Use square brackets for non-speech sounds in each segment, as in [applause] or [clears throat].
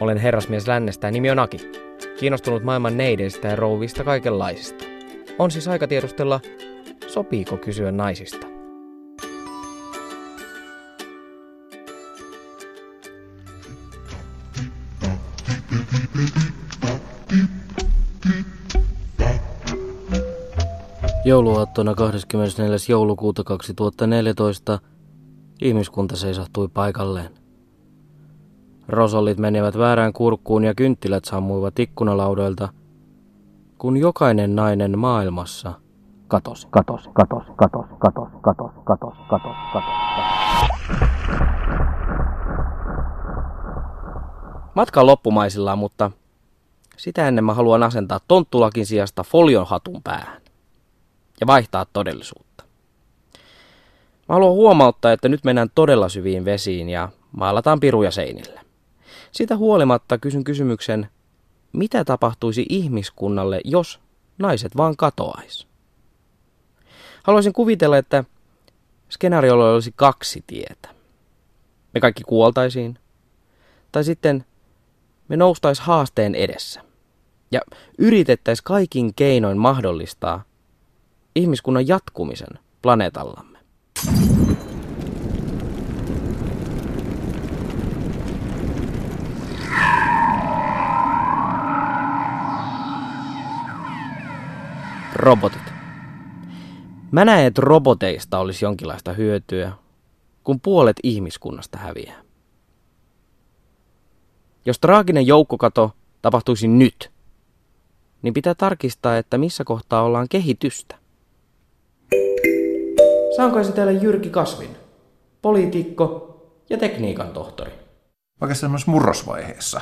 Olen herrasmies lännestä ja nimi on Aki. Kiinnostunut maailman neideistä ja rouvista kaikenlaisista. On siis aika tiedustella, sopiiko kysyä naisista. Jouluaattona 24. joulukuuta 2014 ihmiskunta seisahtui paikalleen. Rosollit menivät väärään kurkkuun ja kynttilät sammuivat ikkunalaudoilta, kun jokainen nainen maailmassa katosi, katosi, katosi, katosi, katosi, katosi, katosi, katosi, katosi. Matka on loppumaisillaan, mutta sitä ennen mä haluan asentaa tonttulakin sijasta folion hatun päähän ja vaihtaa todellisuutta. Mä haluan huomauttaa, että nyt mennään todella syviin vesiin ja maalataan piruja seinille. Sitä huolimatta kysyn kysymyksen, mitä tapahtuisi ihmiskunnalle, jos naiset vaan katoais? Haluaisin kuvitella, että skenaariolla olisi kaksi tietä. Me kaikki kuoltaisiin, tai sitten me noustais haasteen edessä ja yritettäisiin kaikin keinoin mahdollistaa ihmiskunnan jatkumisen planeetallamme. Robotit. Mä näen, että roboteista olisi jonkinlaista hyötyä, kun puolet ihmiskunnasta häviää. Jos traaginen joukkokato tapahtuisi nyt, niin pitää tarkistaa, että missä kohtaa ollaan kehitystä. Saanko esitellä Jyrki Kasvin, poliitikko ja tekniikan tohtori? Oikeastaan myös murrosvaiheessa.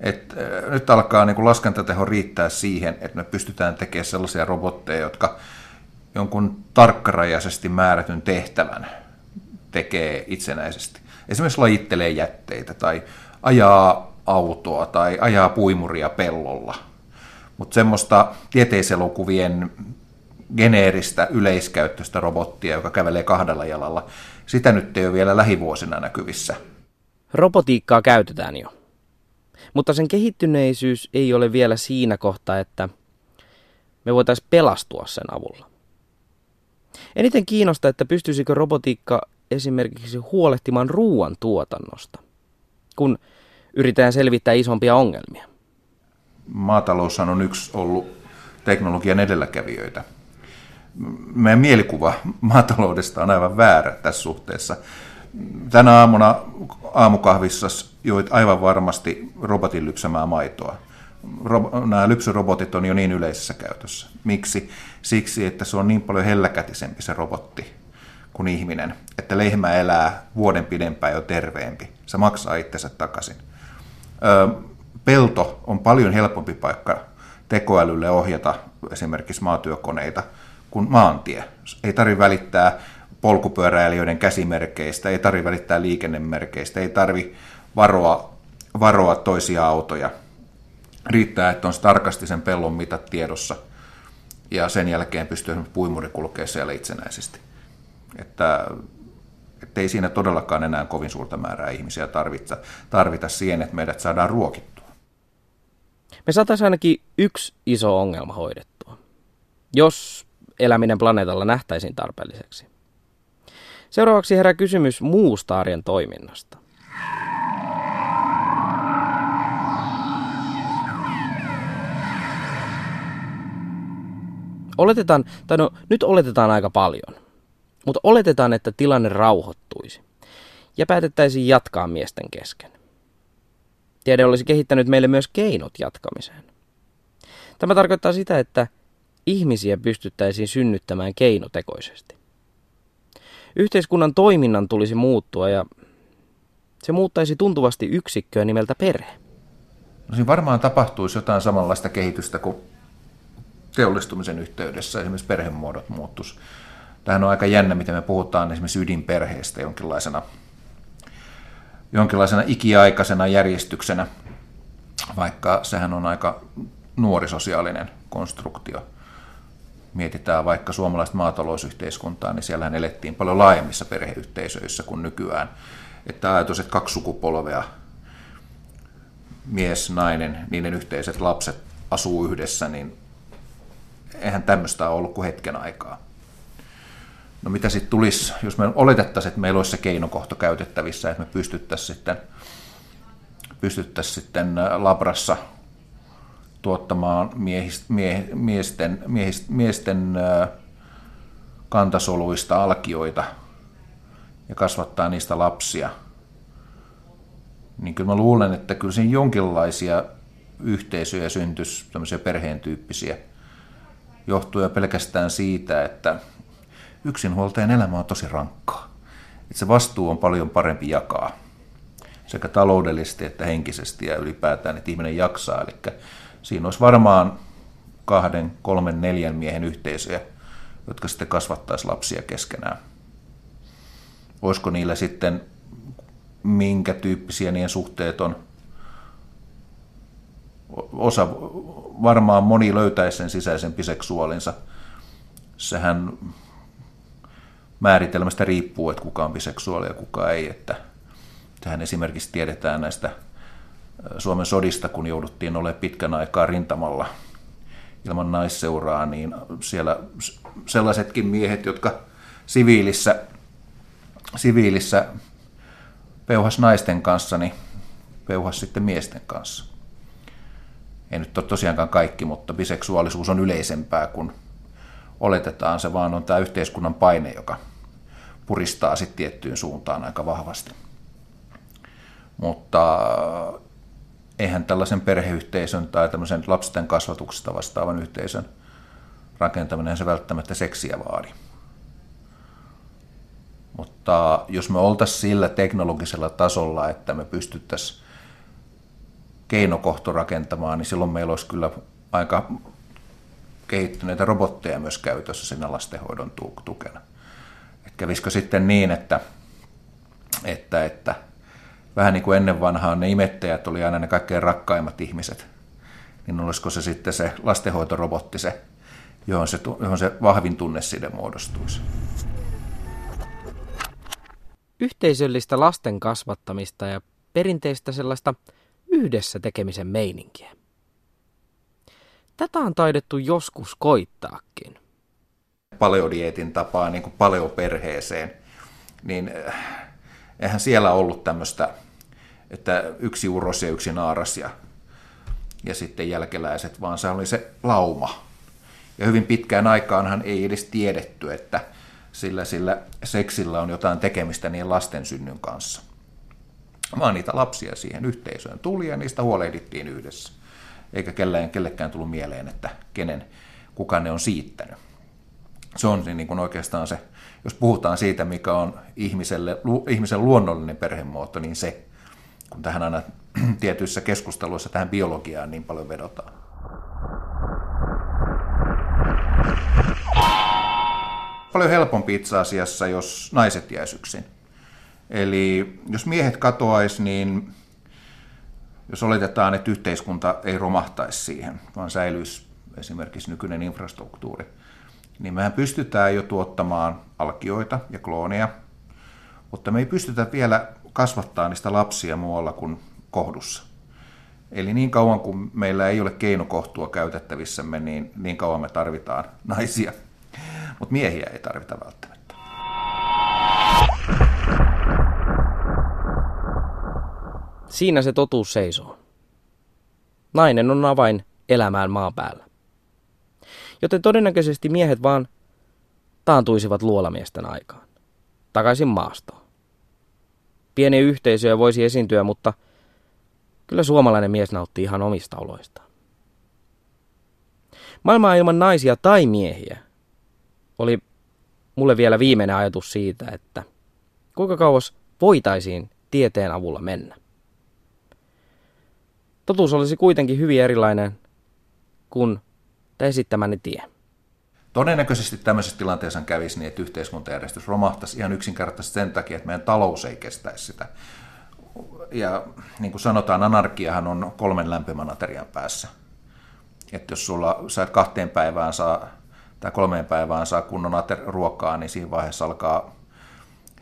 Et, äh, nyt alkaa niin kuin laskentateho riittää siihen, että me pystytään tekemään sellaisia robotteja, jotka jonkun tarkkarajaisesti määrätyn tehtävän tekee itsenäisesti. Esimerkiksi lajittelee jätteitä tai ajaa autoa tai ajaa puimuria pellolla. Mutta semmoista tieteiselokuvien geneeristä yleiskäyttöistä robottia, joka kävelee kahdella jalalla, sitä nyt ei ole vielä lähivuosina näkyvissä. Robotiikkaa käytetään jo. Mutta sen kehittyneisyys ei ole vielä siinä kohtaa, että me voitaisiin pelastua sen avulla. Eniten kiinnostaa, että pystyisikö robotiikka esimerkiksi huolehtimaan ruoan tuotannosta, kun yritetään selvittää isompia ongelmia. Maatalous on yksi ollut teknologian edelläkävijöitä. Meidän mielikuva maataloudesta on aivan väärä tässä suhteessa. Tänä aamuna aamukahvissa joit aivan varmasti robotin lypsämää maitoa. Rob- nämä lypsyrobotit on jo niin yleisessä käytössä. Miksi? Siksi, että se on niin paljon helläkätisempi se robotti kuin ihminen, että lehmä elää vuoden pidempään jo terveempi. Se maksaa itsensä takaisin. Ö, pelto on paljon helpompi paikka tekoälylle ohjata esimerkiksi maatyökoneita kuin maantie. Ei tarvitse välittää polkupyöräilijöiden käsimerkeistä, ei tarvitse välittää liikennemerkeistä, ei tarvitse varoa, varoa toisia autoja. Riittää, että on tarkasti sen pellon mitat tiedossa ja sen jälkeen pystyy puimuri kulkemaan siellä itsenäisesti. Että, että ei siinä todellakaan enää kovin suurta määrää ihmisiä tarvita, tarvita siihen, että meidät saadaan ruokittua. Me saataisiin ainakin yksi iso ongelma hoidettua, jos eläminen planeetalla nähtäisiin tarpeelliseksi. Seuraavaksi herää kysymys muusta arjen toiminnasta. Oletetaan, tai no nyt oletetaan aika paljon, mutta oletetaan, että tilanne rauhoittuisi ja päätettäisiin jatkaa miesten kesken. Tiede olisi kehittänyt meille myös keinot jatkamiseen. Tämä tarkoittaa sitä, että ihmisiä pystyttäisiin synnyttämään keinotekoisesti. Yhteiskunnan toiminnan tulisi muuttua ja se muuttaisi tuntuvasti yksikköä nimeltä perhe. No siinä varmaan tapahtuisi jotain samanlaista kehitystä kuin teollistumisen yhteydessä esimerkiksi perhemuodot muuttus. Tähän on aika jännä, miten me puhutaan esimerkiksi ydinperheestä jonkinlaisena, jonkinlaisena ikiaikaisena järjestyksenä, vaikka sehän on aika nuori sosiaalinen konstruktio. Mietitään vaikka suomalaista maatalousyhteiskuntaa, niin siellähän elettiin paljon laajemmissa perheyhteisöissä kuin nykyään. Että ajatus, että kaksi sukupolvea mies, nainen, niiden yhteiset lapset asuu yhdessä, niin eihän tämmöistä ole ollut kuin hetken aikaa. No mitä sitten tulisi, jos me oletettaisiin, että meillä olisi se keinokohta käytettävissä, että me pystyttäisiin sitten, pystyttäisiin sitten labrassa tuottamaan miehist, mie, miesten, miehist, miesten kantasoluista alkioita ja kasvattaa niistä lapsia, niin kyllä mä luulen, että kyllä siinä jonkinlaisia yhteisöjä syntyisi, tämmöisiä perheen tyyppisiä, johtuen pelkästään siitä, että yksinhuoltajan elämä on tosi rankkaa. Että se vastuu on paljon parempi jakaa sekä taloudellisesti että henkisesti ja ylipäätään, että ihminen jaksaa. Eli siinä olisi varmaan kahden, kolmen, neljän miehen yhteisöjä, jotka sitten kasvattaisi lapsia keskenään. Olisiko niillä sitten minkä tyyppisiä niiden suhteet on? Osa, varmaan moni löytäisi sen sisäisen biseksuaalinsa. Sehän määritelmästä riippuu, että kuka on biseksuaali ja kuka ei. Että tähän esimerkiksi tiedetään näistä Suomen sodista, kun jouduttiin olemaan pitkän aikaa rintamalla ilman naisseuraa, niin siellä sellaisetkin miehet, jotka siviilissä, siviilissä peuhas naisten kanssa, niin peuhas sitten miesten kanssa. Ei nyt ole tosiaankaan kaikki, mutta biseksuaalisuus on yleisempää kuin oletetaan. Se vaan on tämä yhteiskunnan paine, joka puristaa sitten tiettyyn suuntaan aika vahvasti. Mutta eihän tällaisen perheyhteisön tai tämmöisen lapsen kasvatuksesta vastaavan yhteisön rakentaminen se välttämättä seksiä vaadi. Mutta jos me oltaisiin sillä teknologisella tasolla, että me pystyttäisiin keinokohto rakentamaan, niin silloin meillä olisi kyllä aika kehittyneitä robotteja myös käytössä siinä lastenhoidon tukena. Et kävisikö sitten niin, että, että, että vähän niin kuin ennen vanhaa ne imettäjät oli aina ne kaikkein rakkaimmat ihmiset, niin olisiko se sitten se lastenhoitorobotti se, johon se, johon se vahvin tunneside muodostuisi. Yhteisöllistä lasten kasvattamista ja perinteistä sellaista yhdessä tekemisen meininkiä. Tätä on taidettu joskus koittaakin. Paleodietin tapaa niin kuin paleoperheeseen, niin äh, eihän siellä ollut tämmöistä, että yksi uros ja yksi naaras ja, ja sitten jälkeläiset, vaan se oli se lauma. Ja hyvin pitkään aikaanhan ei edes tiedetty, että sillä, sillä seksillä on jotain tekemistä niiden lasten synnyn kanssa. Vaan niitä lapsia siihen yhteisöön tuli ja niistä huolehdittiin yhdessä. Eikä kellään, kellekään tullut mieleen, että kenen, kuka ne on siittänyt. Se on niin kuin oikeastaan se, jos puhutaan siitä, mikä on ihmiselle, ihmisen luonnollinen perhemuoto, niin se, kun tähän aina [clears throat] tietyissä keskusteluissa tähän biologiaan niin paljon vedotaan. Paljon helpompi itse asiassa, jos naiset jäis yksin. Eli jos miehet katoaisi, niin jos oletetaan, että yhteiskunta ei romahtaisi siihen, vaan säilyisi esimerkiksi nykyinen infrastruktuuri, niin mehän pystytään jo tuottamaan alkioita ja klooneja, mutta me ei pystytä vielä kasvattaa niistä lapsia muualla kuin kohdussa. Eli niin kauan kuin meillä ei ole keinokohtua käytettävissämme, niin niin kauan me tarvitaan naisia. Mutta miehiä ei tarvita välttämättä. Siinä se totuus seisoo. Nainen on avain elämään maan päällä. Joten todennäköisesti miehet vaan taantuisivat luolamiesten aikaan. Takaisin maastoon. Pieni yhteisöjä voisi esiintyä, mutta kyllä suomalainen mies nauttii ihan omista oloistaan. Maailmaa ilman naisia tai miehiä oli mulle vielä viimeinen ajatus siitä, että kuinka kauas voitaisiin tieteen avulla mennä. Totuus olisi kuitenkin hyvin erilainen kuin esittämäni tie. Todennäköisesti tämmöisessä tilanteessa kävisi niin, että yhteiskuntajärjestys romahtaisi ihan yksinkertaisesti sen takia, että meidän talous ei kestäisi sitä. Ja niin kuin sanotaan, anarkiahan on kolmen lämpimän aterian päässä. Että jos sulla, sä et kahteen päivään saa tai kolmeen päivään saa kunnon ater- ruokaa, niin siinä vaiheessa alkaa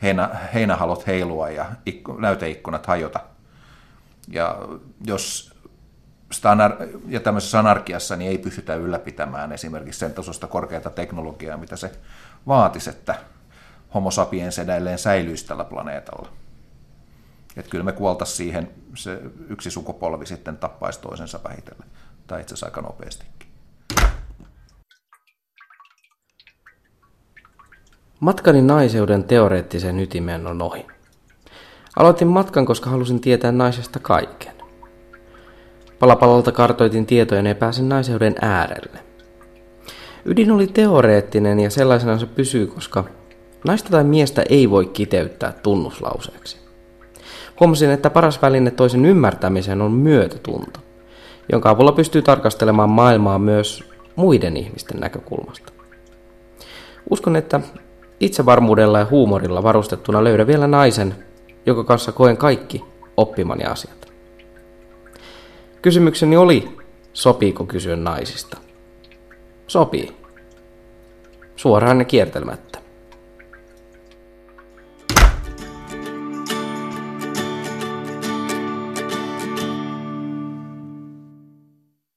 heinä, heinähalot heilua ja ikku, näyteikkunat hajota. Ja jos sitä anar- ja tämmöisessä anarkiassa niin ei pystytä ylläpitämään esimerkiksi sen tasosta korkeata teknologiaa, mitä se vaatisi, että homo sapiens edelleen säilyisi tällä planeetalla. Että kyllä me kuoltaisiin siihen, se yksi sukupolvi sitten tappaisi toisensa vähitellen, tai itse asiassa aika nopeastikin. Matkani naiseuden teoreettiseen ytimeen on ohi. Aloitin matkan, koska halusin tietää naisesta kaiken. Palapalalta kartoitin tietoja ja pääsin naiseuden äärelle. Ydin oli teoreettinen ja sellaisena se pysyy, koska naista tai miestä ei voi kiteyttää tunnuslauseeksi. Huomasin, että paras väline toisen ymmärtämiseen on myötätunto, jonka avulla pystyy tarkastelemaan maailmaa myös muiden ihmisten näkökulmasta. Uskon, että itsevarmuudella ja huumorilla varustettuna löydän vielä naisen, joka kanssa koen kaikki oppimani asiat. Kysymykseni oli, sopiiko kysyä naisista? Sopii. Suoraan ja kiertelmättä.